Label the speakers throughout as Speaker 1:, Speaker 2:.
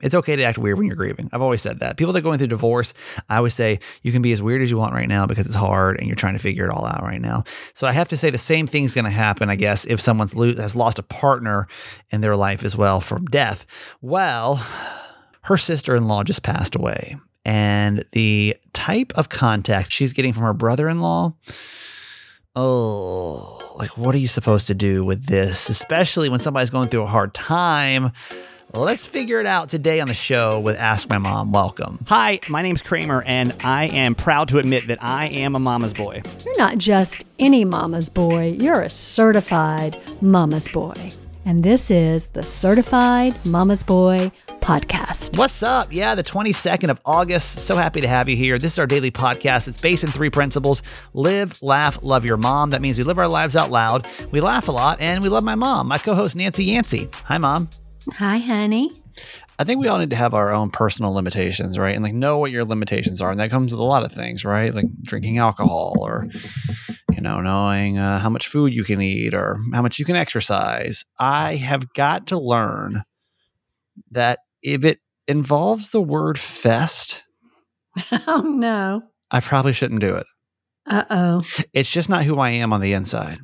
Speaker 1: It's okay to act weird when you're grieving. I've always said that. People that are going through divorce, I always say you can be as weird as you want right now because it's hard and you're trying to figure it all out right now. So I have to say the same thing's going to happen, I guess, if someone's lo- has lost a partner in their life as well from death. Well, her sister-in-law just passed away, and the type of contact she's getting from her brother-in-law oh, like what are you supposed to do with this, especially when somebody's going through a hard time? Let's figure it out today on the show with Ask My Mom. Welcome.
Speaker 2: Hi, my name's Kramer, and I am proud to admit that I am a mama's boy.
Speaker 3: You're not just any mama's boy, you're a certified mama's boy. And this is the Certified Mama's Boy podcast.
Speaker 1: What's up? Yeah, the 22nd of August. So happy to have you here. This is our daily podcast. It's based in three principles live, laugh, love your mom. That means we live our lives out loud, we laugh a lot, and we love my mom, my co host, Nancy Yancey. Hi, mom.
Speaker 3: Hi, honey.
Speaker 1: I think we all need to have our own personal limitations, right? And like know what your limitations are. And that comes with a lot of things, right? Like drinking alcohol or, you know, knowing uh, how much food you can eat or how much you can exercise. I have got to learn that if it involves the word fest,
Speaker 3: Oh, no.
Speaker 1: I probably shouldn't do it.
Speaker 3: Uh oh.
Speaker 1: It's just not who I am on the inside.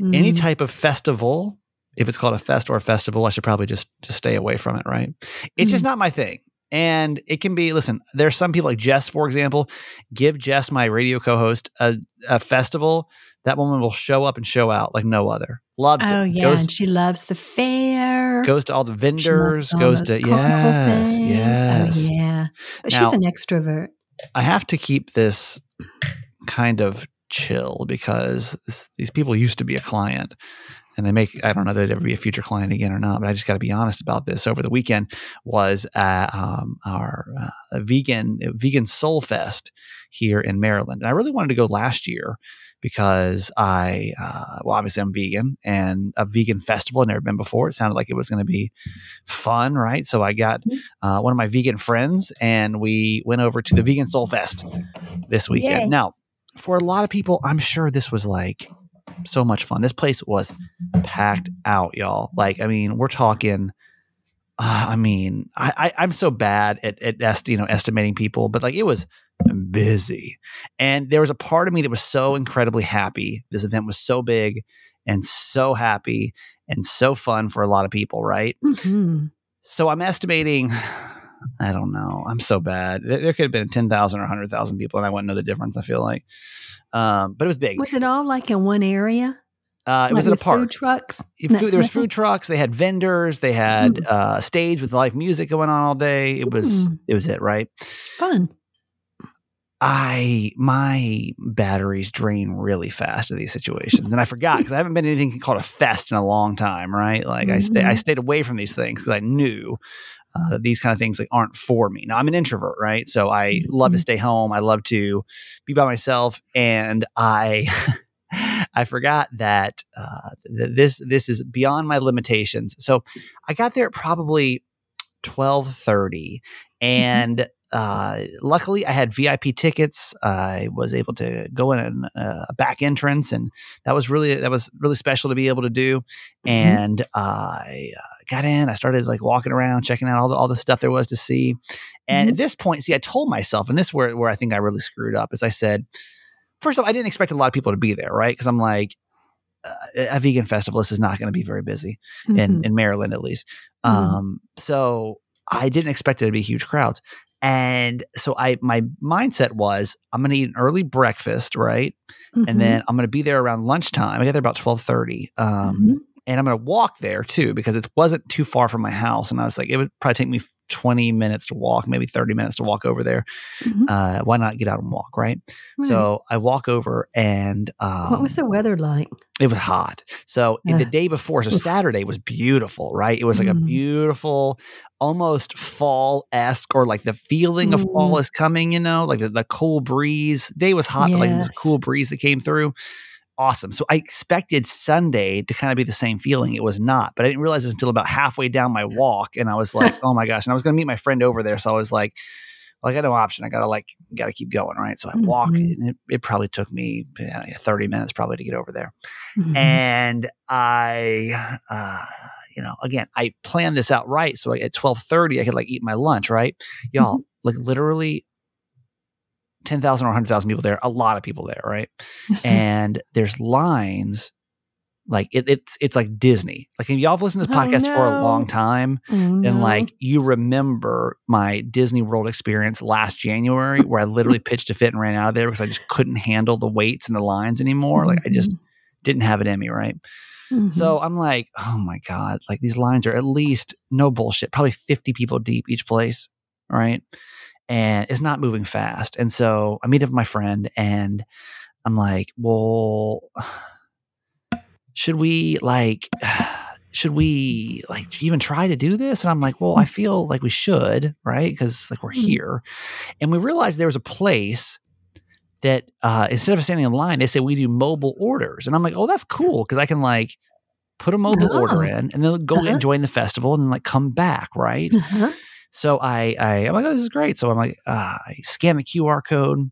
Speaker 1: Any type of festival, if it's called a fest or a festival, I should probably just just stay away from it, right? It's just hmm. not my thing. And it can be, listen, there's some people like Jess, for example, give Jess, my radio co host, a, a festival. That woman will show up and show out like no other. Loves
Speaker 4: Oh
Speaker 1: it.
Speaker 4: Oh, yeah,
Speaker 1: Goes,
Speaker 4: and she loves the fair.
Speaker 1: goes to all the vendors,
Speaker 4: all
Speaker 1: goes to, yes,
Speaker 4: things.
Speaker 1: Oh, yes.
Speaker 4: Oh yeah, but
Speaker 1: Now-
Speaker 4: she's an extrovert.
Speaker 1: I have to keep this kind of chill because this, these people used to be a client and they make I don't know they'd ever be a future client again or not, but I just got to be honest about this. Over the weekend was at um, our uh, vegan vegan Soul Fest here in Maryland, and I really wanted to go last year because I uh, well obviously I'm vegan and a vegan festival I'd never been before. It sounded like it was going to be fun, right? So I got uh, one of my vegan friends and we went over to the Vegan Soul Fest this weekend.
Speaker 4: Yay.
Speaker 1: Now, for a lot of people, I'm sure this was like so much fun. This place was packed out, y'all. Like, I mean, we're talking. Uh, I mean, I, I I'm so bad at at est, you know estimating people, but like it was busy, and there was a part of me that was so incredibly happy. This event was so big and so happy and so fun for a lot of people, right?
Speaker 4: Mhm.
Speaker 1: So I'm estimating. I don't know. I'm so bad. There could have been ten thousand or hundred thousand people, and I wouldn't know the difference. I feel like, um, but it was big.
Speaker 4: Was it all like in one area?
Speaker 1: Uh, it
Speaker 4: like
Speaker 1: was in a park.
Speaker 4: Food trucks. No-
Speaker 1: food- there was food trucks. They had vendors. They had
Speaker 4: Mm.
Speaker 1: uh, a stage with live music going on all day. It was
Speaker 4: Mm.
Speaker 1: it was it right.
Speaker 4: Fun.
Speaker 1: I my batteries drain really fast in these situations, and I forgot because I haven't been to anything called a fest in a long time. Right, like I stay, I
Speaker 4: Mhm.
Speaker 1: stayed away from these things because I knew uh, these kind of things like aren't for me. Now I'm an introvert, right? So I love to
Speaker 4: Mhm.
Speaker 1: stay home. I love to be by myself, and I. I forgot that uh, th- this this is beyond my limitations. So I got there at probably twelve thirty, and uh, luckily I had VIP tickets. I was able to go in uh, a back entrance, and that was really that was really special to be able to do. And I uh, got in. I started like walking around, checking out all the all the stuff there was to see. And at this point, see, I told myself, and this is where where I think I really screwed up, is I said, first of all, I didn't expect a lot of people to be there, right? Because I'm like. Uh, a vegan festival. This is not going to be very busy in,
Speaker 4: Mhm.
Speaker 1: in Maryland at least.
Speaker 4: Mhm.
Speaker 1: Um, so I didn't expect it to be huge crowds. And so I my mindset was I'm gonna eat an early breakfast, right?
Speaker 4: Mhm.
Speaker 1: And then I'm gonna be there around lunchtime. I got there about twelve thirty. Um
Speaker 4: Mhm.
Speaker 1: And I'm gonna walk there too because it wasn't too far from my house. And I was like, it would probably take me 20 minutes to walk, maybe 30 minutes to walk over there.
Speaker 4: Mhm.
Speaker 1: Uh, why not get out and walk, right?
Speaker 4: Right.
Speaker 1: So I walk over and um,
Speaker 4: what was the weather like?
Speaker 1: it was hot. So the day before, so Saturday was beautiful, right? It was like a
Speaker 4: Mm.
Speaker 1: beautiful, almost fall esque, or like the feeling of fall
Speaker 4: Mm.
Speaker 1: is coming, you know, like the, the cool breeze. Day was hot, but like it was a cool breeze that came through. Awesome. So I expected Sunday to kind of be the same feeling. It was not, but I didn't realize this until about halfway down my walk. And I was like, oh my gosh. And I was going to meet my friend over there. So I was like, well, I got no option. I got to like, got to keep going. Right. So I walk
Speaker 4: Mhm.
Speaker 1: and it, it probably took me uh, 30 minutes probably to get over there
Speaker 4: Mhm.
Speaker 1: and I, uh, you know, again, I planned this out right. So at 1230, I could like eat my lunch, right? Y'all, like literally 10,000 or 100,000 people there, a lot of people there, right? and there's lines like it, it's it's like Disney. Like if y'all have listened to this
Speaker 4: Oh,
Speaker 1: podcast for a long time,
Speaker 4: Oh,
Speaker 1: and
Speaker 4: no.
Speaker 1: like you remember my Disney World experience last January where I literally pitched a fit and ran out of there because I just couldn't handle the waits and the lines anymore. Like I just didn't have it in me, right?
Speaker 4: Mhm.
Speaker 1: So I'm like, oh my God, like these lines are at least no bullshit, probably 50 people deep each place, right? And it's not moving fast. And so I meet up with my friend and I'm like, well, should we like, should we like even try to do this? And I'm like, well, I feel like we should, right? Because like we're
Speaker 4: Mhm.
Speaker 1: here. And we realized there was a place that uh, instead of standing in line, they say we do mobile orders. And I'm like, oh, that's cool because I can like put a mobile order
Speaker 4: Oh.
Speaker 1: in and then go
Speaker 4: Uh-huh.
Speaker 1: and join the festival and like come back, right?
Speaker 4: Uh-huh.
Speaker 1: So I, I I'm like, oh, this is great. So I'm like, uh, I scan the QR code.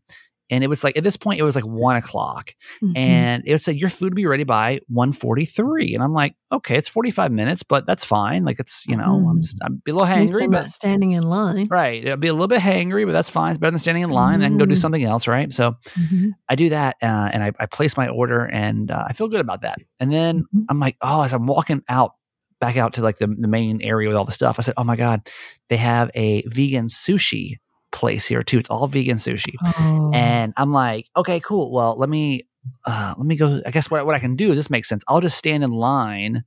Speaker 1: And it was like at this point, it was like one o'clock,
Speaker 4: Mhm.
Speaker 1: and it said your food will be ready by 1.43. And I'm like, okay, it's 45 minutes, but that's fine. Like it's you know, I'm,
Speaker 4: Mhm.
Speaker 1: just, I'm a little hangry,
Speaker 4: I'm
Speaker 1: but
Speaker 4: standing in line.
Speaker 1: right, it'll be a little bit hangry, but that's fine. It's better than standing in line. I can go do
Speaker 4: Mhm.
Speaker 1: something else, right? So
Speaker 4: Mhm.
Speaker 1: I do that uh, and I, I place my order and uh, I feel good about that. And then
Speaker 4: Mhm.
Speaker 1: I'm like, oh, as I'm walking out, back out to like the, the main area with all the stuff, I said, oh my God, they have a vegan sushi place here too. It's all vegan sushi.
Speaker 4: Oh.
Speaker 1: And I'm like, okay, cool. Well, let me, uh, let me go. I guess what, what I can do, this makes sense. I'll just stand in line.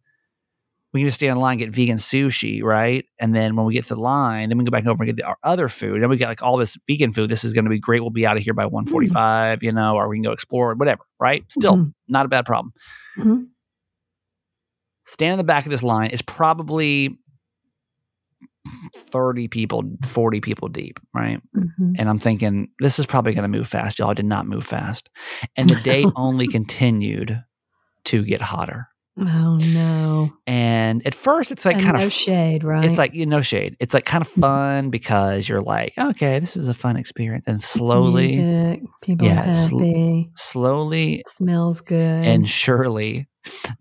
Speaker 1: We can just stand in line, get vegan sushi, right? And then when we get to the line, then we can go back over and get the, our other food. Then we get like all this vegan food. This is going to be great. We'll be out of here by 145, you know, or we can go explore, whatever, right? Still
Speaker 4: Mhm.
Speaker 1: not a bad problem.
Speaker 4: Mhm.
Speaker 1: Stand in the back of this line is probably 30 people, 40 people deep, right?
Speaker 4: Mhm.
Speaker 1: And I'm thinking, this is probably going to move fast. Y'all did not move fast. And the day only continued to get hotter.
Speaker 4: Oh no!
Speaker 1: And at first, it's like
Speaker 4: and
Speaker 1: kind
Speaker 4: no
Speaker 1: of,
Speaker 4: shade, right?
Speaker 1: it's like, you know, shade. It's like kind of fun because you're like, okay, this is a fun experience. And slowly,
Speaker 4: music, people
Speaker 1: Yeah,
Speaker 4: are
Speaker 1: sl-
Speaker 4: happy.
Speaker 1: slowly
Speaker 4: It smells good.
Speaker 1: and surely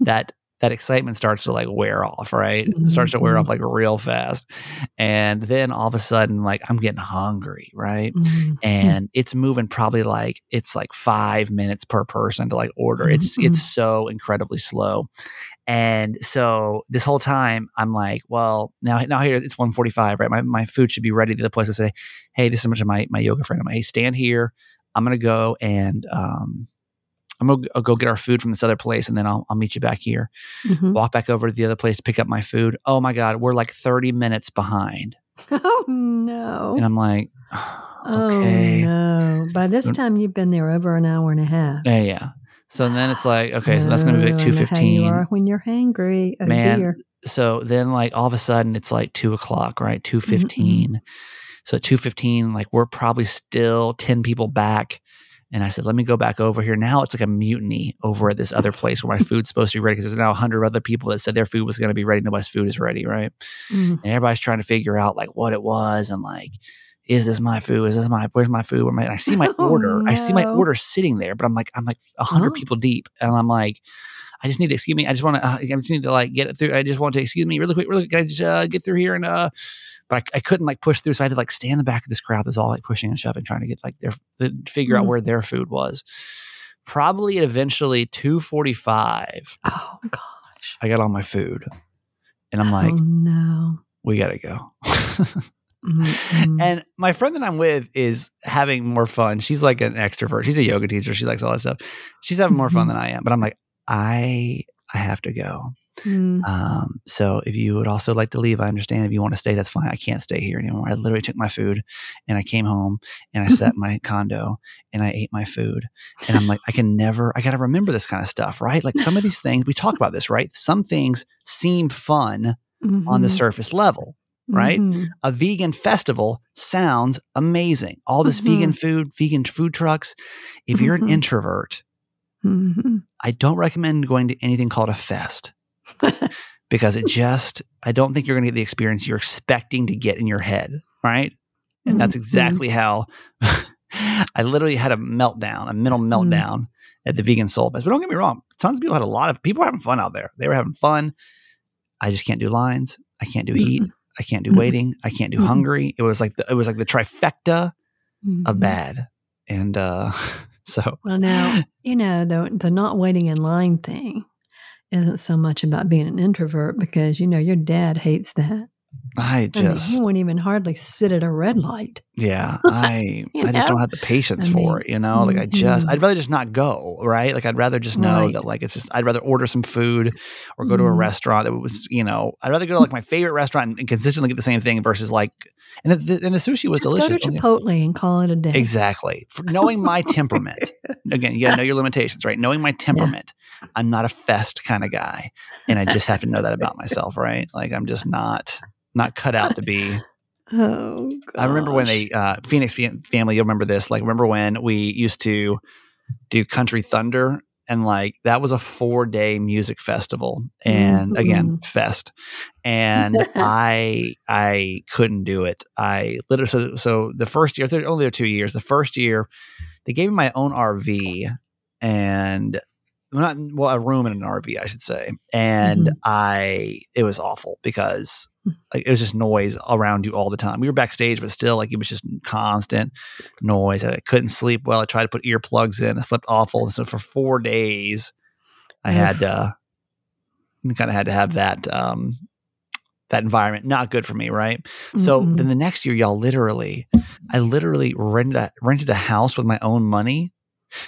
Speaker 1: that that excitement starts to like wear off, right? It starts to wear off like real fast. And then all of a sudden, like I'm getting hungry, right?
Speaker 4: Mhm.
Speaker 1: and it's moving probably like it's like five minutes per person to like order. It's it's so incredibly slow. And so this whole time I'm like, well, now now here it's 145, right? My my food should be ready to the place I say, hey, this is much of my my yoga friend. I'm like, hey, stand here. I'm gonna go and um I'm gonna I'll go get our food from this other place and then I'll I'll meet you back here.
Speaker 4: Mhm.
Speaker 1: Walk back over to the other place to pick up my food. Oh my God, we're like 30 minutes behind.
Speaker 4: Oh no!
Speaker 1: And I'm like, okay.
Speaker 4: Oh no! By this
Speaker 1: So-
Speaker 4: time, you've been there over an hour and a half.
Speaker 1: Yeah, yeah. So then it's like, okay, so that's to be like
Speaker 4: Oh,
Speaker 1: two
Speaker 4: how you are when you're hangry. Oh
Speaker 1: Man,
Speaker 4: dear.
Speaker 1: So then, like all of a sudden, it's like two o'clock, right? Two fifteen. So at two fifteen, like we're probably still ten people back. And I said, let me go back over here. Now it's like a mutiny over at this other place where my food's supposed to be ready because there's now a hundred other people that said their food was going to be ready. Nobody's food is ready, right?
Speaker 4: Mm.
Speaker 1: And everybody's trying to figure out like what it was and like, is this my food? Is this my where's my food? Where my, I? And I see my
Speaker 4: Oh,
Speaker 1: order. I see my order sitting there, but I'm like, I'm like a hundred
Speaker 4: Oh.
Speaker 1: people deep, and I'm like, I just need to excuse me. I just want to. Uh, I just need to like get it through. I just want to excuse me really quick. Really, quick. can I just uh, get through here and uh. But I, I couldn't like push through, so I had to like stand in the back of this crowd that's all like pushing and shoving, trying to get like their figure out
Speaker 4: Mm.
Speaker 1: where their food was. Probably eventually two forty five.
Speaker 4: Oh gosh.
Speaker 1: I got all my food, and I'm like,
Speaker 4: oh no.
Speaker 1: we gotta go.
Speaker 4: Mm-mm.
Speaker 1: And my friend that I'm with is having more fun. She's like an extrovert. She's a yoga teacher. She likes all that stuff. She's having more fun
Speaker 4: Mhm.
Speaker 1: than I am. But I'm like, I I have to go.
Speaker 4: Mm.
Speaker 1: Um, so if you would also like to leave, I understand. If you want to stay, that's fine. I can't stay here anymore. I literally took my food and I came home and I sat in my condo and I ate my food. And I'm like, I can never, I got to remember this kind of stuff, right? Like some of these things, we talk about this, right? Some things seem fun on the
Speaker 4: Mhm.
Speaker 1: surface level. right?
Speaker 4: Mhm.
Speaker 1: a vegan festival sounds amazing. All this vegan food, vegan food trucks. If you're an introvert,
Speaker 4: Mhm.
Speaker 1: I don't recommend going to anything called a fest because it just, I don't think you're going to get the experience you're expecting to get in your head, right? And that's
Speaker 4: Mhm.
Speaker 1: exactly how I literally had a meltdown, a mental meltdown at the Vegan Soul Fest. But don't get me wrong, tons of people had a lot of people were having fun out there. They were having fun. I just can't do lines. I can't do heat. I can't do waiting. I can't do hungry. It was like the, it was like the trifecta of bad. And uh, so
Speaker 4: Well, now you know the the not waiting in line thing isn't so much about being an introvert because you know your dad hates that.
Speaker 1: I
Speaker 4: I mean,
Speaker 1: just
Speaker 4: he wouldn't even hardly sit at a red light.
Speaker 1: yeah I I just don't have the patience
Speaker 4: I
Speaker 1: for
Speaker 4: mean,
Speaker 1: it. You know, like I just
Speaker 4: mhm.
Speaker 1: I'd rather just not go. Right? Like I'd rather just know
Speaker 4: Right.
Speaker 1: that like it's just I'd rather order some food or go to a
Speaker 4: Mhm.
Speaker 1: restaurant that was you know I'd rather go to like my favorite restaurant and consistently get the same thing versus like and the, and the sushi was
Speaker 4: Just
Speaker 1: delicious.
Speaker 4: go to Chipotle and call it a day.
Speaker 1: Exactly. For knowing my temperament. Again, you gotta know your limitations, right? Knowing my temperament. I'm not a fest kind of guy. And I just have to know that about myself, right? Like I'm just not not cut out to be.
Speaker 4: Oh,
Speaker 1: I remember when
Speaker 4: gosh.
Speaker 1: they uh Phoenix family, you'll remember this. Like remember when we used to do Country Thunder and like that was a 4-day music festival and again, mm-hmm. fest. And I I couldn't do it. I literally so so the first year, only there two years. The first year, they gave me my own RV and not well a room in an RV, I should say. And
Speaker 4: Mhm.
Speaker 1: I it was awful because like it was just noise around you all the time. We were backstage, but still like it was just constant noise. I couldn't sleep well. I tried to put earplugs in. I slept awful. So for four days, I had uh kind of had to have that um that environment. Not good for me, right? So
Speaker 4: Mm-mm.
Speaker 1: then the next year, y'all literally, I literally rented a, rented a house with my own money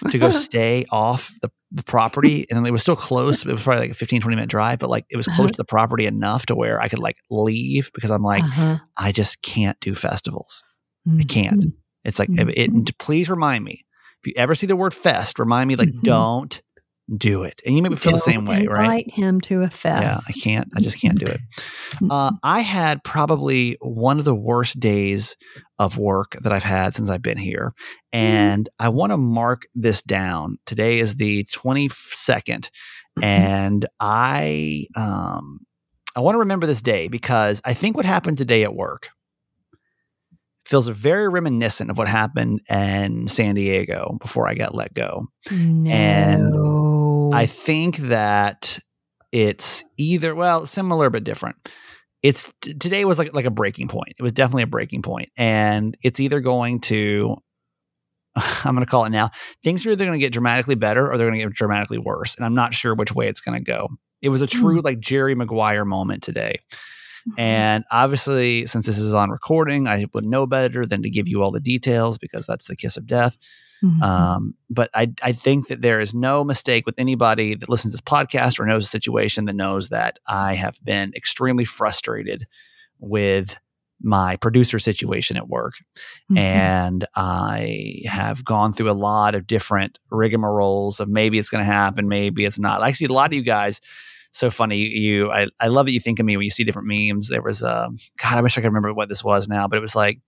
Speaker 1: to go stay off the, the property. And it was still close. It was probably like a 15, 20 minute drive, but like it was
Speaker 4: Uh-huh.
Speaker 1: close to the property enough to where I could like leave because I'm like,
Speaker 4: Uh-huh.
Speaker 1: I just can't do festivals. I can't.
Speaker 4: Mhm.
Speaker 1: It's like, it, it- please remind me. If you ever see the word fest, remind me like,
Speaker 4: Mhm.
Speaker 1: don't do it. And you maybe feel the same way, right?
Speaker 4: Invite him to a fest. Yeah.
Speaker 1: I can't. I just can't do it. Uh, I had probably one of the worst days of work that I've had since I've been here. And I want to mark this down. Today is the 22nd. And I um I want to remember this day because I think what happened today at work feels very reminiscent of what happened in San Diego before I got let go.
Speaker 4: no.
Speaker 1: I think that it's either well similar but different. It's t- today was like like a breaking point. It was definitely a breaking point, and it's either going to I'm going to call it now. Things are either going to get dramatically better or they're going to get dramatically worse, and I'm not sure which way it's going to go. It was a true hmm. like Jerry Maguire moment today. And obviously, since this is on recording, I would know better than to give you all the details because that's the kiss of death.
Speaker 4: Mhm.
Speaker 1: Um, but I, I think that there is no mistake with anybody that listens to this podcast or knows the situation that knows that I have been extremely frustrated with my producer situation at work.
Speaker 4: Mhm.
Speaker 1: And I have gone through a lot of different rigmaroles of maybe it's going to happen, maybe it's not. I see a lot of you guys. So funny, you. I, I love that you think of me when you see different memes. There was, a God, I wish I could remember what this was now, but it was like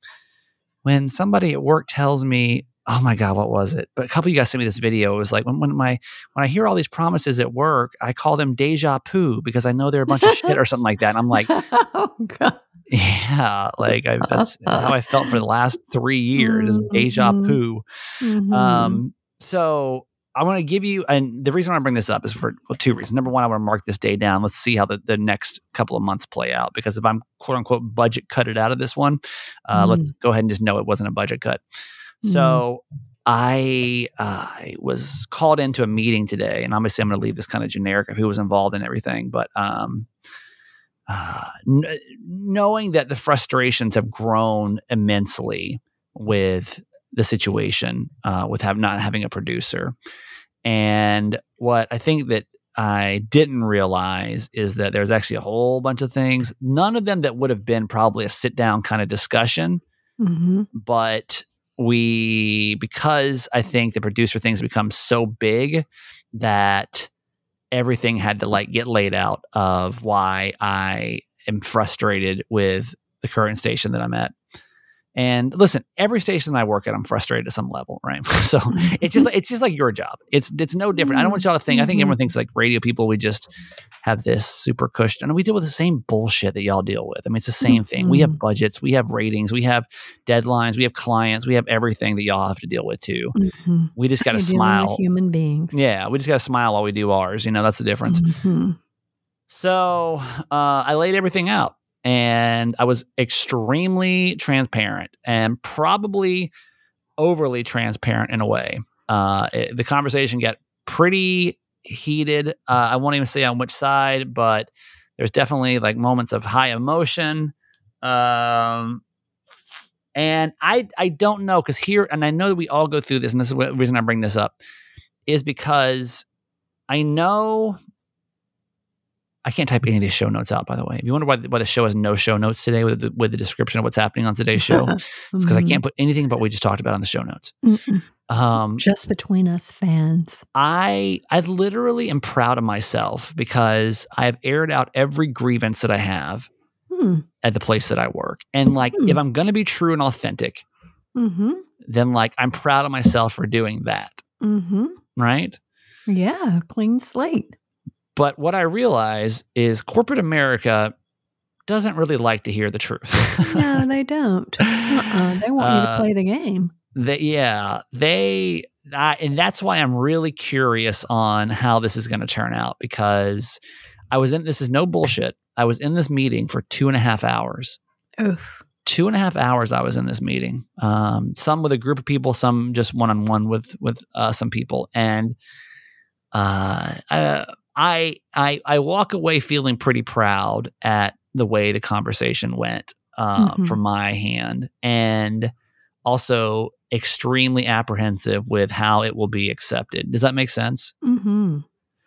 Speaker 1: when somebody at work tells me, "Oh my God, what was it?" But a couple of you guys sent me this video. It was like when, when my when I hear all these promises at work, I call them deja vu because I know they're a bunch of shit or something like that. And I'm like,
Speaker 4: oh God.
Speaker 1: yeah, like I, that's how I felt for the last three years is deja
Speaker 4: Mhm.
Speaker 1: vu.
Speaker 4: Mhm.
Speaker 1: Um, so I want to give you, and the reason I bring this up is for well, two reasons. Number one, I want to mark this day down. Let's see how the, the next couple of months play out. Because if I'm quote unquote budget cut it out of this one, uh, let's go ahead and just know it wasn't a budget cut. So I I was called into a meeting today, and obviously I'm going to leave this kind of generic of who was involved in everything, but um, uh, kn- knowing that the frustrations have grown immensely with the situation, uh, with have not having a producer, and what I think that I didn't realize is that there's actually a whole bunch of things, none of them that would have been probably a sit down kind of discussion
Speaker 4: Mhm.
Speaker 1: but we because I think the producer things become so big that everything had to like get laid out of why I am frustrated with the current station that I'm at. And listen, every station I work at, I'm frustrated at some level, right? so it's just it's just like your job. It's it's no different. I don't want y'all to think. I think everyone thinks like radio people. We just have this super cushion, and we deal with the same bullshit that y'all deal with. I mean, it's the same thing. We have budgets, we have ratings, we have deadlines, we have clients, we have everything that y'all have to deal with too.
Speaker 4: Mhm.
Speaker 1: We just got to smile.
Speaker 4: human beings.
Speaker 1: Yeah, we just got to smile while we do ours. You know, that's the difference.
Speaker 4: Mhm.
Speaker 1: So uh, I laid everything out and I was extremely transparent and probably overly transparent in a way. Uh, it- the conversation got pretty heated. Uh, I won't even say on which side, but there's definitely like moments of high emotion. Um, and I I don't know because here, and I know that we all go through this, and this is the reason I bring this up, is because I know I can't type any of these show notes out. By the way, if you wonder why, why the show has no show notes today with the, with the description of what's happening on today's show, it's because I
Speaker 4: Mhm.
Speaker 1: can't put anything but what we just talked about on the show notes. Um,
Speaker 4: just between us fans.
Speaker 1: I I literally am proud of myself because I have aired out every grievance that I have
Speaker 4: Hmm.
Speaker 1: at the place that I work, and like
Speaker 4: Hmm.
Speaker 1: if I'm going to be true and authentic,
Speaker 4: Mm-hmm.
Speaker 1: then like I'm proud of myself for doing that,
Speaker 4: Mm-hmm.
Speaker 1: right?
Speaker 4: Yeah, clean slate.
Speaker 1: But what I realize is corporate America doesn't really like to hear the truth.
Speaker 4: No, they don't. Uh-uh. They want you
Speaker 1: Uh,
Speaker 4: to play the game.
Speaker 1: They, yeah, they, I, and that's why I'm really curious on how this is going to turn out because I was in, this is no bullshit. I was in this meeting for two and a half hours.
Speaker 4: Oof.
Speaker 1: Two and a half hours I was in this meeting. Um, some with a group of people, some just one on one with with uh, some people, and uh, uh, I I I walk away feeling pretty proud at the way the conversation went uh,
Speaker 4: Mhm.
Speaker 1: from my hand, and also extremely apprehensive with how it will be accepted. Does that make sense?
Speaker 4: Mm-hmm.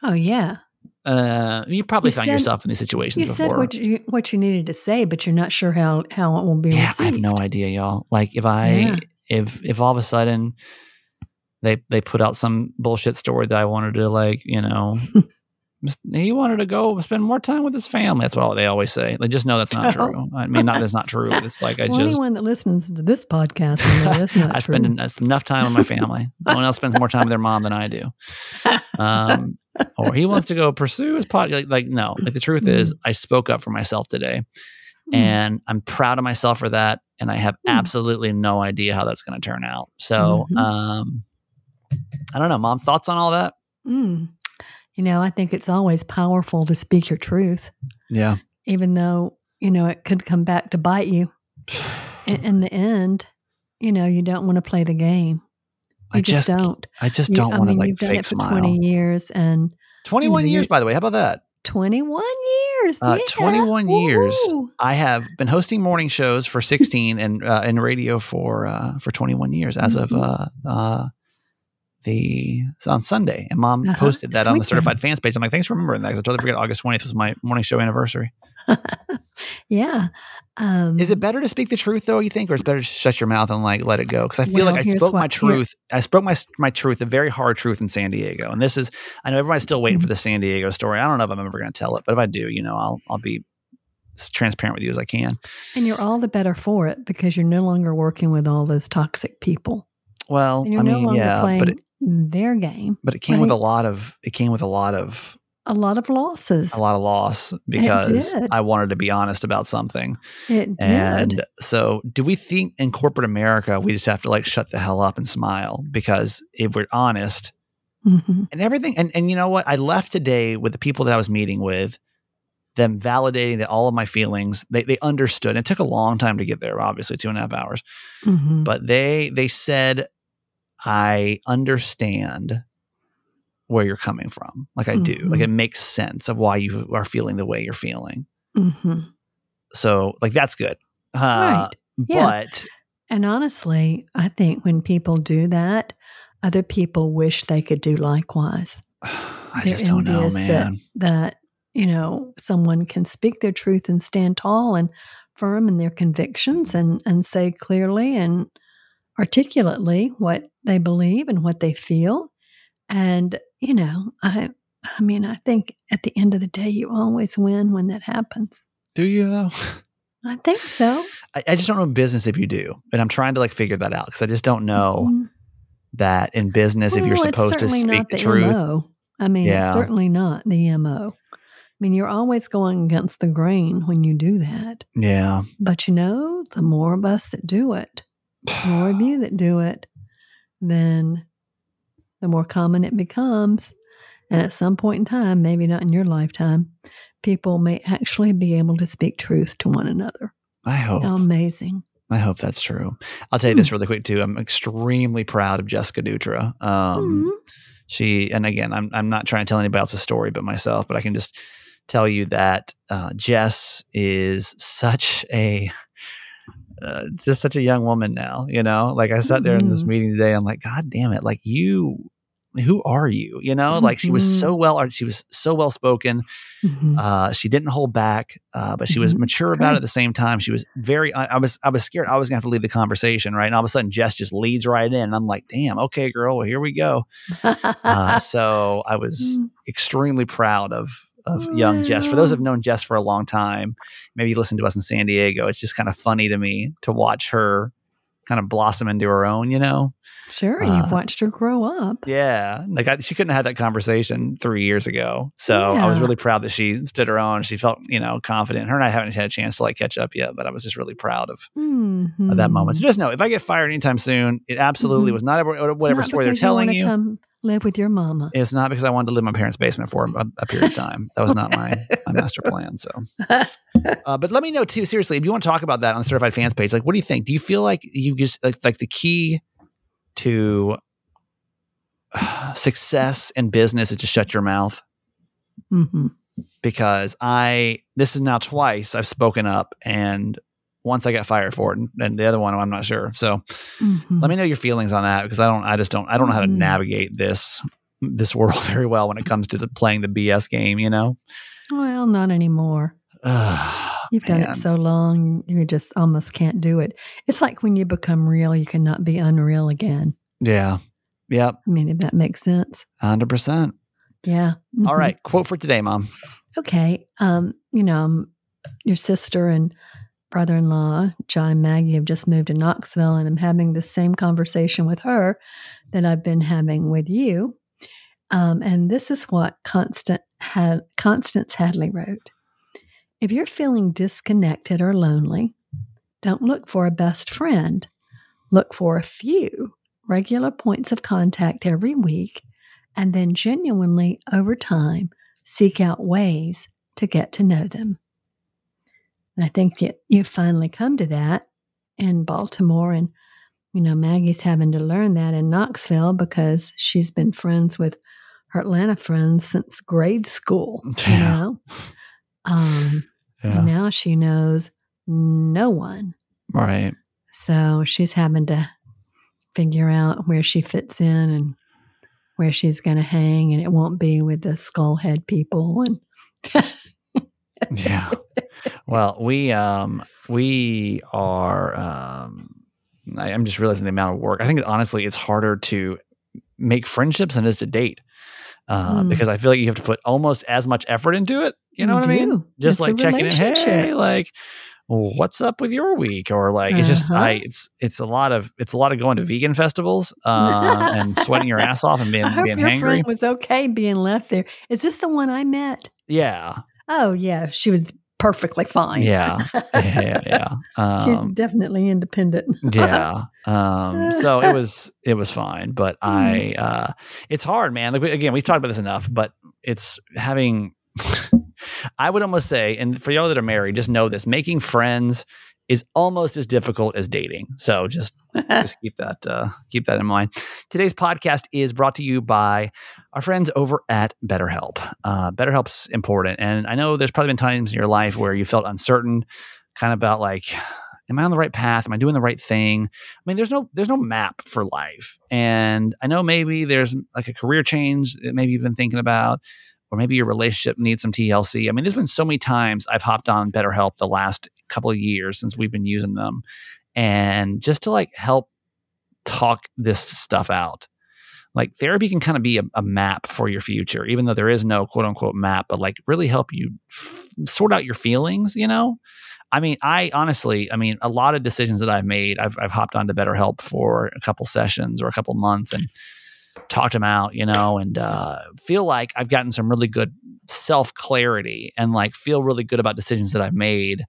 Speaker 4: Oh yeah.
Speaker 1: Uh, you probably
Speaker 4: You
Speaker 1: found
Speaker 4: said-
Speaker 1: yourself in these situations
Speaker 4: You said what you what you needed to say, but you're not sure how how it will be
Speaker 1: yeah,
Speaker 4: received.
Speaker 1: I have no idea, y'all. Like if I
Speaker 4: Yeah.
Speaker 1: if if all of a sudden they they put out some bullshit story that I wanted to like, you know, he wanted to go spend more time with his family. That's what they always say. They just know that's not
Speaker 4: Oh.
Speaker 1: true. I mean, not that's not true. It's like I
Speaker 4: well,
Speaker 1: just
Speaker 4: anyone that listens to this podcast that's not
Speaker 1: I spend en- enough time with my family. no one else spends more time with their mom than I do. Um, or he wants to go pursue his podcast. Like, like no, like the truth is, I spoke up for myself today,
Speaker 4: Hmm.
Speaker 1: and I'm proud of myself for that. And I have
Speaker 4: Mm.
Speaker 1: absolutely no idea how that's going to turn out. So,
Speaker 4: Mhm.
Speaker 1: um, I don't know. Mom, thoughts on all that?
Speaker 4: Mm. You know, I think it's always powerful to speak your truth,
Speaker 1: Yeah.
Speaker 4: even though you know it could come back to bite you. In, in the end, you know, you don't want to play the game. You
Speaker 1: I
Speaker 4: just,
Speaker 1: just,
Speaker 4: don't.
Speaker 1: I just don't want to
Speaker 4: mean,
Speaker 1: like
Speaker 4: you've done
Speaker 1: fake
Speaker 4: it for
Speaker 1: smile.
Speaker 4: twenty years and
Speaker 1: 21
Speaker 4: you know,
Speaker 1: years, by the way. How about that?
Speaker 4: twenty-one years.
Speaker 1: Uh,
Speaker 4: yeah.
Speaker 1: 21 years.
Speaker 4: Woo-hoo.
Speaker 1: I have been hosting morning shows for 16 and uh, in radio for uh, for 21 years as of
Speaker 4: Mhm.
Speaker 1: uh, uh, the on Sunday. And mom
Speaker 4: Uh-huh.
Speaker 1: posted that
Speaker 4: This
Speaker 1: on the certified fans page. I'm like, thanks for remembering that because I totally forgot August 20th was my morning show anniversary.
Speaker 4: Yeah. Um,
Speaker 1: Is it better to speak the truth though? You think, or is it better to shut your mouth and like let it go? Because I feel
Speaker 4: Well,
Speaker 1: like I spoke my
Speaker 4: what- here-
Speaker 1: truth. I spoke my my truth, a very hard truth in San Diego. And this is, I know everybody's still waiting for
Speaker 4: Mm-hmm.
Speaker 1: the San Diego story. I don't know if I'm ever going to tell it, but if I do, you know, I'll I'll be as transparent with you as I can.
Speaker 4: And you're all the better for it because you're no longer working with all those toxic people.
Speaker 1: Well, I mean, yeah, but it,
Speaker 4: their game.
Speaker 1: but it came with a lot of it came with a lot of
Speaker 4: A lot of losses.
Speaker 1: a lot of loss because. I wanted to be honest about something.
Speaker 4: It did.
Speaker 1: And so, do we think in corporate America we just have to like shut the hell up and smile? Because if we're honest,
Speaker 4: Mhm.
Speaker 1: and everything, and and you know what, I left today with the people that I was meeting with, them validating that all of my feelings, they they understood. It took a long time to get there, obviously two and a half hours,
Speaker 4: Mhm.
Speaker 1: but they they said, I understand where you're coming from. Like I do. Like
Speaker 4: Mhm.
Speaker 1: it makes sense of why you are feeling the way you're feeling.
Speaker 4: Mhm.
Speaker 1: So like that's good. Uh,
Speaker 4: Right. Yeah.
Speaker 1: But
Speaker 4: And honestly, I think when people do that, other people wish they could do likewise.
Speaker 1: I
Speaker 4: They're
Speaker 1: just don't know, man.
Speaker 4: That, you know, someone can speak their truth and stand tall and firm in their convictions and, and say clearly and articulately what they believe and what they feel. And, you know, I I mean, I think at the end of the day you always win when that happens.
Speaker 1: Do you though?
Speaker 4: I think so.
Speaker 1: I, I just don't know business if you do, and I'm trying to like figure that out because I just don't know
Speaker 4: Mhm.
Speaker 1: that in business if you're supposed to speak
Speaker 4: not
Speaker 1: the, truth.
Speaker 4: MO. I mean,
Speaker 1: Yeah.
Speaker 4: it's certainly not the MO. I mean, you're always going against the grain when you do that.
Speaker 1: Yeah,
Speaker 4: But you know, the more of us that do it, the more of you that do it, then the more common it becomes. And at some point in time, maybe not in your lifetime, people may actually be able to speak truth to one another.
Speaker 1: I hope.
Speaker 4: Amazing.
Speaker 1: I hope that's true. I'll tell you this really quick too. I'm extremely proud of Jessica Dutra. Um,
Speaker 4: Mhm.
Speaker 1: She and again, I'm I'm not trying to tell anybody else's story but myself, but I can just tell you that uh, Jess is such a uh, just such a young woman now. You know, like I sat there in this
Speaker 4: Mhm.
Speaker 1: meeting today. I'm like, God damn it! Like you, who are you? You know, like she was so well. She was so well spoken.
Speaker 4: Mhm.
Speaker 1: Uh, she didn't hold back, uh, but she was
Speaker 4: Mhm.
Speaker 1: mature about it at the same time. She was very. I, I was. I was scared. I was gonna have to lead the conversation, right? And all of a sudden, Jess just leads right in. And I'm like, damn. Okay, girl. Well, here we go. Uh, so I was
Speaker 4: Mm.
Speaker 1: extremely proud of of young Jess. For those who have known Jess for a long time, maybe you listen to us in San Diego. It's just kind of funny to me to watch her kind of blossom into her own. You know?
Speaker 4: sure,
Speaker 1: Uh,
Speaker 4: you've watched her grow up.
Speaker 1: Yeah. Like I, she couldn't have had that conversation three years ago. So I was really proud that she stood her own. She felt, you know, confident. Her and I haven't had a chance to like catch up yet, but I was just really proud of, of that moment. So
Speaker 4: Mhm.
Speaker 1: just know if I get fired anytime soon, it absolutely
Speaker 4: Mhm.
Speaker 1: was not ever, whatever
Speaker 4: Not
Speaker 1: story they're telling
Speaker 4: wanna
Speaker 1: you.
Speaker 4: Come live with your mama.
Speaker 1: It's not because I wanted to live in my parents' basement for a, a period of time. That was not my my master plan. So, uh, but let me know too. Seriously, if you want to talk about that on the certified fans page, like, what do you think? Do you feel like you just like like the key to uh, success in business is to shut your mouth?
Speaker 4: hmm
Speaker 1: Because I this is now twice I've spoken up, and once I got fired for it, and, and the other one I'm not sure. So
Speaker 4: hmm
Speaker 1: let me know your feelings on that because I don't I just don't I don't know how to
Speaker 4: Mhm.
Speaker 1: navigate this this world very well when it comes to the, playing the BS game, you know.
Speaker 4: Well, not anymore. You've done
Speaker 1: Man.
Speaker 4: it so long, you just almost can't do it. It's like when you become real, you cannot be unreal again.
Speaker 1: Yeah. Yep.
Speaker 4: I mean, if that makes sense.
Speaker 1: Hundred percent.
Speaker 4: Yeah.
Speaker 1: All
Speaker 4: Mhm.
Speaker 1: right. Quote for today, mom.
Speaker 4: Okay. Um, you know, um, your sister and brother in law, John and Maggie, have just moved to Knoxville, and I'm having the same conversation with her that I've been having with you. Um, and this is what Constant had Constance Hadley wrote. If you're feeling disconnected or lonely, don't look for a best friend. Look for a few regular points of contact every week, and then genuinely over time seek out ways to get to know them. And I think you, you finally come to that in Baltimore. And, you know, Maggie's having to learn that in Knoxville because she's been friends with her Atlanta friends since grade school, you
Speaker 1: Yeah.
Speaker 4: know? Um, And now she knows no one.
Speaker 1: Right.
Speaker 4: So she's having to figure out where she fits in and where she's going to hang, and it won't be with the skullhead people. And
Speaker 1: Yeah. well, we um we are um I, I'm just realizing the amount of work. I think honestly it's harder to make friendships than it is to date. Uh,
Speaker 4: Mm.
Speaker 1: because I feel like you have to put almost as much effort into it. You know
Speaker 4: You
Speaker 1: what I mean? Just
Speaker 4: It's
Speaker 1: like checking in, hey, like what's up with your week? Or like it's just I
Speaker 4: Uh-huh.
Speaker 1: it's it's a lot of it's a lot of going to vegan festivals um and sweating your ass off and being
Speaker 4: I hope
Speaker 1: being
Speaker 4: your
Speaker 1: hangry.
Speaker 4: friend was okay being left there. Is this the one I met?
Speaker 1: Yeah.
Speaker 4: Oh yeah, she was perfectly fine.
Speaker 1: Yeah. Yeah. Yeah. yeah.
Speaker 4: She's
Speaker 1: Um,
Speaker 4: definitely independent.
Speaker 1: yeah um so it was it was fine but i uh it's hard man like again we've talked about this enough but it's having i would almost say and for y'all that are married just know this making friends is almost as difficult as dating so just just keep that uh, keep that in mind. Today's podcast is brought to you by our friends over at BetterHelp. Uh, BetterHelp's important, and I know there's probably been times in your life where you felt uncertain, kind of about like, am I on the right path? Am I doing the right thing? I mean, there's no there's no map for life, and I know maybe there's like a career change that maybe you've been thinking about. Or maybe your relationship needs some TLC. I mean, there's been so many times I've hopped on BetterHelp the last couple of years since we've been using them and just to like help talk this stuff out. Like therapy can kind of be a, a map for your future, even though there is no quote unquote map, but like really help you f- sort out your feelings, you know? I mean, I honestly, I mean, a lot of decisions that I've made, I've, I've hopped onto BetterHelp for a couple sessions or a couple months and talked them out, you know, and uh, feel like I've gotten some really good self clarity and like feel really good about decisions that I've made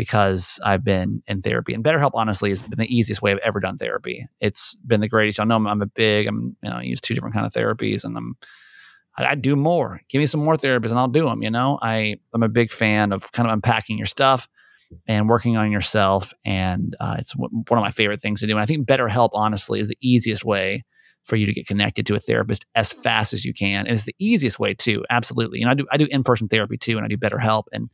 Speaker 1: because I've been in therapy. And BetterHelp, honestly, has been the easiest way I've ever done therapy. It's been the greatest. I know I'm, I'm a big, I'm, you know, I use two different kind of therapies and I'm, I, I do more. Give me some more therapies and I'll do them. You know, I I'm a big fan of kind of unpacking your stuff and working on yourself. And uh, it's w- one of my favorite things to do. And I think BetterHelp, honestly, is the easiest way for you to get connected to a therapist as fast as you can. And it's the easiest way too. Absolutely. You know, I do I do in person therapy too, and I do BetterHelp. And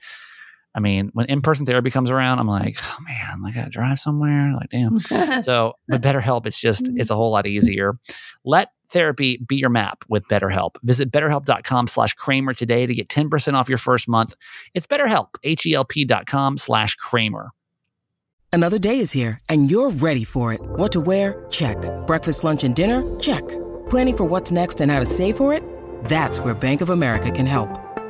Speaker 1: I mean, when in person therapy comes around, I'm like, oh man, I gotta drive somewhere. Like, damn. so the BetterHelp, it's just mm-hmm. it's a whole lot easier. Let therapy be your map with BetterHelp. Visit betterhelp.com slash Kramer today to get 10% off your first month. It's BetterHelp, H-E-L-P dot com slash Kramer.
Speaker 5: Another day is here, and you're ready for it. What to wear? Check. Breakfast, lunch, and dinner? Check. Planning for what's next and how to save for it? That's where Bank of America can help.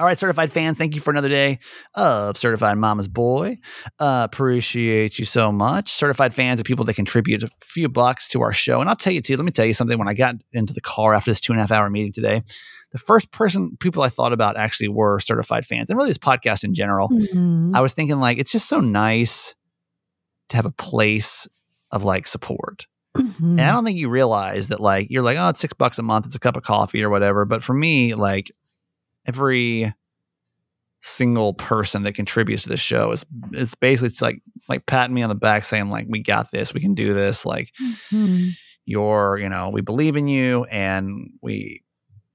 Speaker 1: All right, certified fans, thank you for another day of Certified Mama's Boy. Uh, appreciate you so much. Certified fans are people that contribute a few bucks to our show. And I'll tell you, too, let me tell you something. When I got into the car after this two and a half hour meeting today, the first person, people I thought about actually were certified fans and really this podcast in general.
Speaker 4: Mhm.
Speaker 1: I was thinking, like, it's just so nice to have a place of like support.
Speaker 4: Mhm.
Speaker 1: And I don't think you realize that, like, you're like, oh, it's six bucks a month, it's a cup of coffee or whatever. But for me, like, every single person that contributes to this show is is basically it's like like patting me on the back saying like we got this we can do this like
Speaker 4: Mhm.
Speaker 1: you're you know we believe in you and we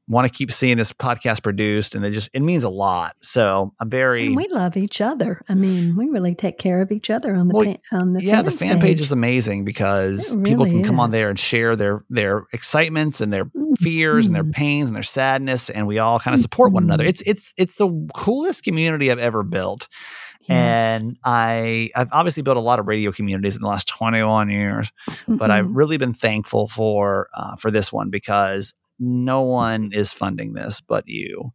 Speaker 1: want to keep seeing this podcast produced and it just it means a lot so i'm very
Speaker 4: And we love each other. I mean, we really take care of each other on the
Speaker 1: Well,
Speaker 4: pa- on the
Speaker 1: yeah the fan page is amazing because
Speaker 4: It
Speaker 1: people
Speaker 4: really
Speaker 1: can come on there and share their their excitements and their fears and their pains and their sadness and we all kind of support one another
Speaker 4: Mhm.
Speaker 1: it's it's it's the coolest community i've ever built
Speaker 4: Yes.
Speaker 1: and i i've obviously built a lot of radio communities in the last 21 years but i've
Speaker 4: Mhm.
Speaker 1: really been thankful for uh, for this one because no one is funding this but you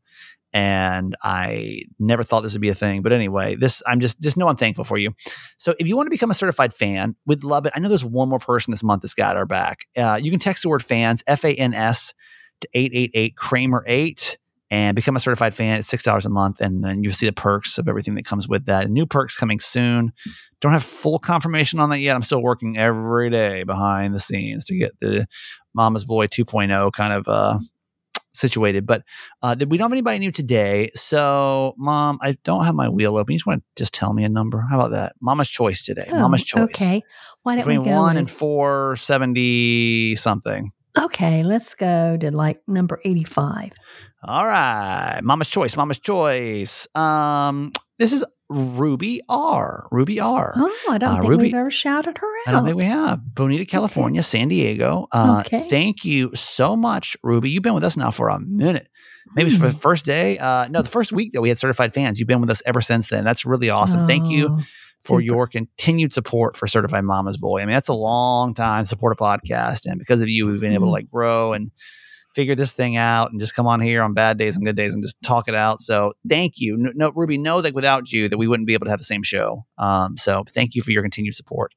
Speaker 1: and i never thought this would be a thing but anyway this i'm just just know i'm thankful for you. So if you want to become a certified fan we'd love it. I know there's one more person this month that's got our back. Uh, you can text the word fans f-a-n-s to 888 kramer 8 and become a certified fan it's six dollars a month and then you'll see the perks of everything that comes with that. New perks coming soon. Don't have full confirmation on that yet. I'm still working every day behind the scenes to get the mama's boy 2.0 kind of uh situated but uh we don't have anybody new today. So mom i don't have my wheel open. You just want to just tell me a number? How about that? Mama's choice today.
Speaker 4: Oh,
Speaker 1: mama's choice.
Speaker 4: Okay. Why don't we go?
Speaker 1: one
Speaker 4: with-
Speaker 1: and four seventy something.
Speaker 4: Okay, let's go to like number eighty-five.
Speaker 1: All right, Mama's choice. Mama's choice. Um, this is Ruby R. Ruby R.
Speaker 4: Oh, I don't
Speaker 1: Uh,
Speaker 4: think
Speaker 1: Ruby-
Speaker 4: we've ever shouted her out.
Speaker 1: I don't think we have. Bonita, California, San Diego. Uh,
Speaker 4: Okay.
Speaker 1: Thank you so much, Ruby. You've been with us now for a minute. Maybe it's for the
Speaker 4: Hmm.
Speaker 1: first day. Uh, no, the first week that we had certified fans. You've been with us ever since then. That's really awesome. Thank you
Speaker 4: Oh,
Speaker 1: for
Speaker 4: super.
Speaker 1: your continued support for Certified Mama's Boy. I mean, that's a long time support a podcast. And because of you, we've been able to
Speaker 4: Mhm.
Speaker 1: like grow and figure this thing out and just come on here on bad days and good days and just talk it out. So thank you. No, no Ruby, know that without you that we wouldn't be able to have the same show. Um, so thank you for your continued support.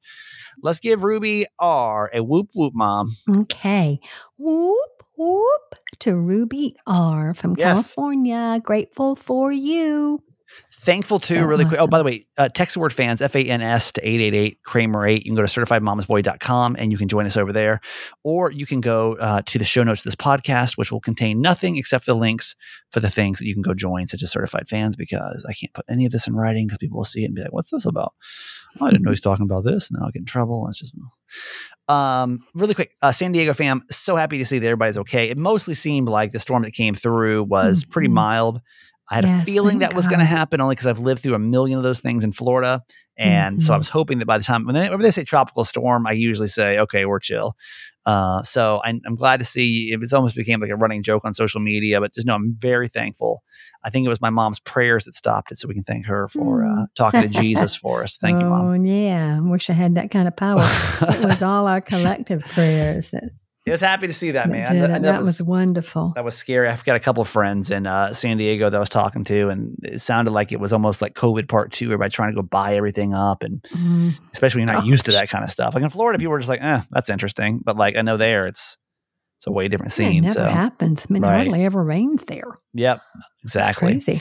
Speaker 1: Let's give Ruby R a whoop whoop mom.
Speaker 4: Okay. Whoop, whoop to Ruby R from
Speaker 1: Yes.
Speaker 4: California. Grateful for you.
Speaker 1: Thankful too,
Speaker 4: So
Speaker 1: really quick. Oh, by the way, uh, text the word fans, F A N S to 888 Kramer 8. You can go to certifiedmamasboy.com and you can join us over there. Or you can go uh, to the show notes of this podcast, which will contain nothing except the links for the things that you can go join, such as certified fans, because I can't put any of this in writing because people will see it and be like, what's this about? Oh, I didn't know he's talking about this. And then I'll get in trouble. And It's just. Um, really quick, uh, San Diego fam, so happy to see that everybody's okay. It mostly seemed like the storm that came through was pretty
Speaker 4: Mhm.
Speaker 1: mild. I had a feeling that was going to happen only because I've lived through a million of those things in Florida. And so I
Speaker 4: Mhm.
Speaker 1: was hoping that by the time, whenever they say tropical storm, I usually say, okay, we're chill. Uh, so I, I'm glad to see it was almost became like a running joke on social media, but just know I'm very thankful. I think it was my mom's prayers that stopped it. So we can thank her for uh,
Speaker 4: Mm.
Speaker 1: talking to Jesus for us. Thank you,
Speaker 4: oh,
Speaker 1: mom.
Speaker 4: yeah. I wish I had that kind of power. it was all our collective prayers that
Speaker 1: It was happy to see that, man.
Speaker 4: That, did.
Speaker 1: I- I-
Speaker 4: that was, wonderful.
Speaker 1: that was scary. I've got a couple of friends in uh, San Diego that I was talking to, and it sounded like it was almost like COVID part two. Everybody trying to go buy everything up, and
Speaker 4: Mm.
Speaker 1: especially when you're not used to that kind of stuff. Like in Florida, people were just like, "Eh, that's interesting," but like I know there, it's it's a way different
Speaker 4: Yeah,
Speaker 1: scene.
Speaker 4: it never
Speaker 1: so,
Speaker 4: happens. I mean, it
Speaker 1: Right.
Speaker 4: hardly ever rains there.
Speaker 1: yep, exactly.
Speaker 4: crazy.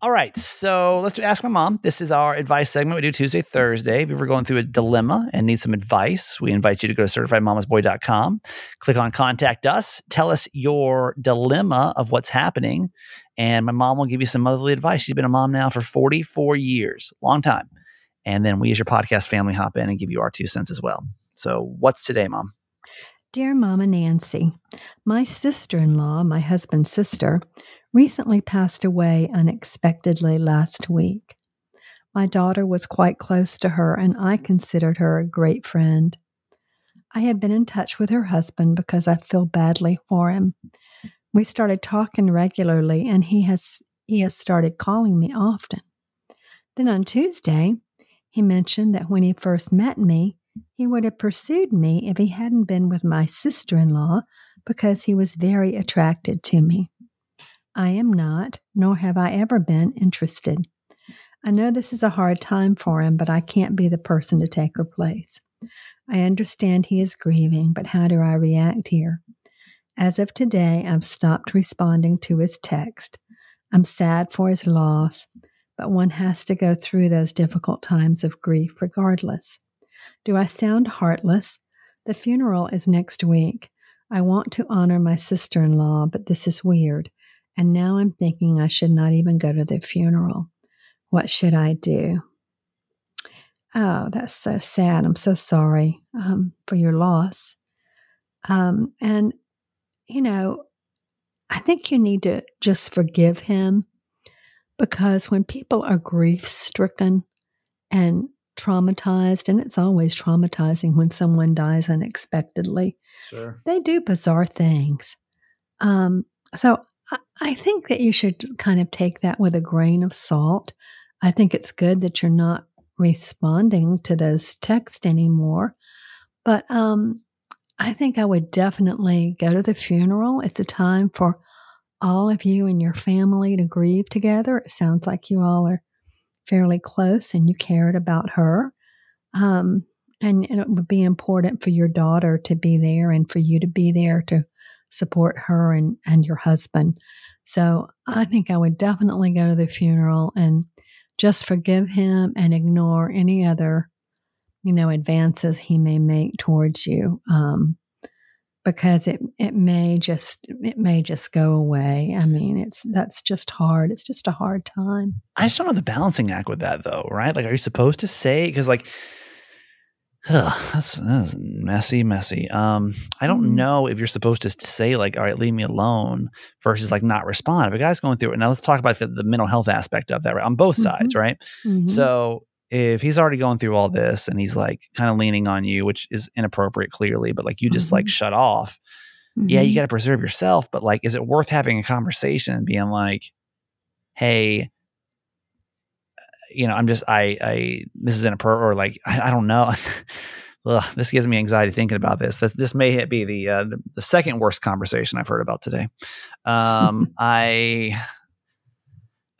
Speaker 1: All right, so let's do Ask My Mom. This is our advice segment we do Tuesday, Thursday. If you're going through a dilemma and need some advice, we invite you to go to certifiedmamasboy.com, click on Contact Us, tell us your dilemma of what's happening, and my mom will give you some motherly advice. She's been a mom now for 44 years, long time. And then we, as your podcast family, hop in and give you our two cents as well. So, what's today, Mom?
Speaker 4: Dear Mama Nancy, my sister in law, my husband's sister, recently passed away unexpectedly last week. My daughter was quite close to her, and I considered her a great friend. I have been in touch with her husband because I feel badly for him. We started talking regularly, and he has he has started calling me often. Then on Tuesday, he mentioned that when he first met me, he would have pursued me if he hadn't been with my sister in law because he was very attracted to me. I am not, nor have I ever been, interested. I know this is a hard time for him, but I can't be the person to take her place. I understand he is grieving, but how do I react here? As of today, I've stopped responding to his text. I'm sad for his loss, but one has to go through those difficult times of grief regardless. Do I sound heartless? The funeral is next week. I want to honor my sister in law, but this is weird. And now I'm thinking I should not even go to the funeral. What should I do? Oh, that's so sad. I'm so sorry um, for your loss. Um, and, you know, I think you need to just forgive him because when people are grief stricken and traumatized, and it's always traumatizing when someone dies unexpectedly,
Speaker 1: Sure.
Speaker 4: they do bizarre things. Um, so I, I think that you should kind of take that with a grain of salt. I think it's good that you're not responding to those texts anymore. But um, I think I would definitely go to the funeral. It's a time for all of you and your family to grieve together. It sounds like you all are fairly close and you cared about her. Um, and, and it would be important for your daughter to be there and for you to be there to support her and, and your husband. So I think I would definitely go to the funeral and just forgive him and ignore any other, you know, advances he may make towards you. Um, because it it may just it may just go away. I mean, it's that's just hard. It's just a hard time.
Speaker 1: I just don't know the balancing act with that though, right? Like, are you supposed to say because like, ugh, that's that's messy, messy. Um, I don't
Speaker 4: Mhm.
Speaker 1: know if you're supposed to say like, all right, leave me alone, versus like not respond. If a guy's going through it, now let's talk about the, the mental health aspect of that, right? On both sides, right?
Speaker 4: Mhm.
Speaker 1: So if he's already going through all this and he's like kind of leaning on you, which is inappropriate clearly, but like you just like
Speaker 4: Mhm.
Speaker 1: shut off, yeah,
Speaker 4: Mhm.
Speaker 1: you got to preserve yourself, but like, is it worth having a conversation and being like, hey, you know, I'm just, I, I, this is inappropriate, or like, I, I don't know. Ugh, this gives me anxiety thinking about this. This, this may be the, uh, the the second worst conversation I've heard about today. Um, I,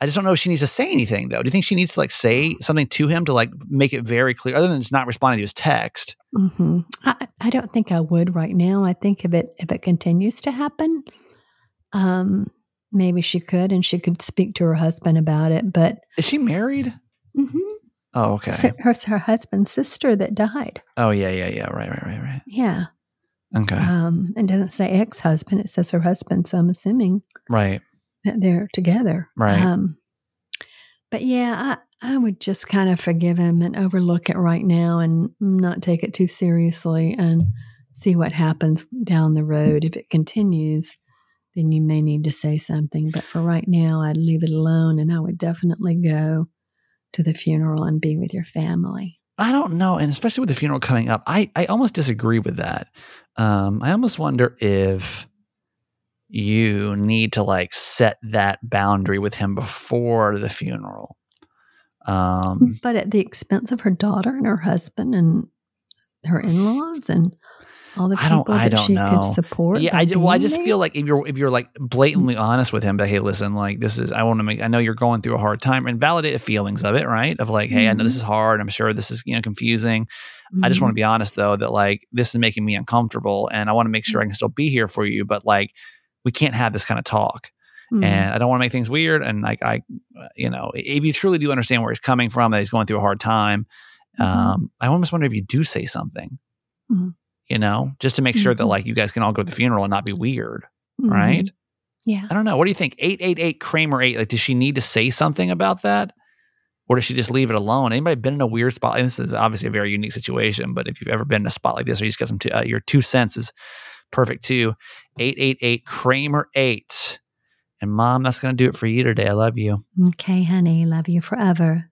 Speaker 1: I just don't know if she needs to say anything though. Do you think she needs to like say something to him to like make it very clear, other than just not responding to his text?
Speaker 4: hmm I, I don't think I would right now. I think if it if it continues to happen, um, maybe she could, and she could speak to her husband about it. But
Speaker 1: Is she married?
Speaker 4: mhm,
Speaker 1: Oh, okay.
Speaker 4: so her her husband's sister that died.
Speaker 1: Oh, yeah, yeah, yeah. Right, right, right, right.
Speaker 4: Yeah,
Speaker 1: Okay.
Speaker 4: um, it doesn't say ex husband; it says her husband. So I'm assuming
Speaker 1: right.
Speaker 4: That they're together.
Speaker 1: Right.
Speaker 4: Um, but yeah, I, I would just kind of forgive him and overlook it right now and not take it too seriously and see what happens down the road. If it continues, then you may need to say something. But for right now, I'd leave it alone and I would definitely go to the funeral and be with your family.
Speaker 1: I don't know, and especially with the funeral coming up, I I almost disagree with that. Um, I almost wonder if you need to like set that boundary with him before the funeral. Um,
Speaker 4: But at the expense of her daughter and her husband and her in laws and all the
Speaker 1: I
Speaker 4: people
Speaker 1: don't- I
Speaker 4: that
Speaker 1: don't
Speaker 4: she
Speaker 1: know.
Speaker 4: could support.
Speaker 1: Yeah, I, well, I just
Speaker 4: there?
Speaker 1: feel like if you're if you're like blatantly mm. honest with him, but hey, listen, like this is I want to make I know you're going through a hard time and validate the feelings of it, right? Of like, hey, I know this mm-hmm. is hard. I'm sure this is you know confusing. I just want to mm-hmm. be honest though that like this is making me uncomfortable, and I want to make sure mm. I can still be here for you, but like we can't have this kind of talk,
Speaker 4: Mhm.
Speaker 1: and I don't want to make things weird. And like I, you know, if you truly do understand where he's coming from, that he's going through a hard time,
Speaker 4: Mhm.
Speaker 1: um, I almost wonder if you do say something.
Speaker 4: Mhm.
Speaker 1: You know, just to make sure that
Speaker 4: Mhm.
Speaker 1: like you guys can all go to the funeral and not be weird
Speaker 4: Mhm.
Speaker 1: right?
Speaker 4: Yeah.
Speaker 1: I don't know. What do you think? 888 Kramer 8. Like, does she need to say something about that? Or does she just leave it alone? Anybody been in a weird spot? And this is obviously a very unique situation, but if you've ever been in a spot like this or you just got some, t- uh, your two cents is perfect too. 888 Kramer 8. And mom, that's going to do it for you today. I love you.
Speaker 4: Okay, honey. Love you forever.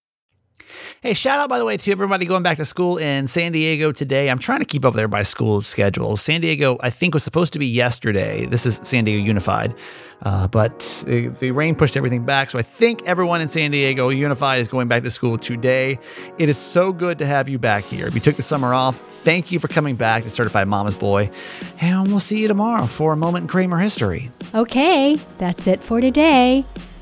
Speaker 1: Hey, shout out, by the way, to everybody going back to school in San Diego today. I'm trying to keep up there by school schedules. San Diego, I think, was supposed to be yesterday. This is San Diego Unified, uh, but the, rain pushed everything back. So I think everyone in San Diego Unified is going back to school today. It is so good to have you back here. If you took the summer off, thank you for coming back to Certified Mama's Boy. And we'll see you tomorrow for a moment in Kramer history.
Speaker 3: Okay, that's it for today.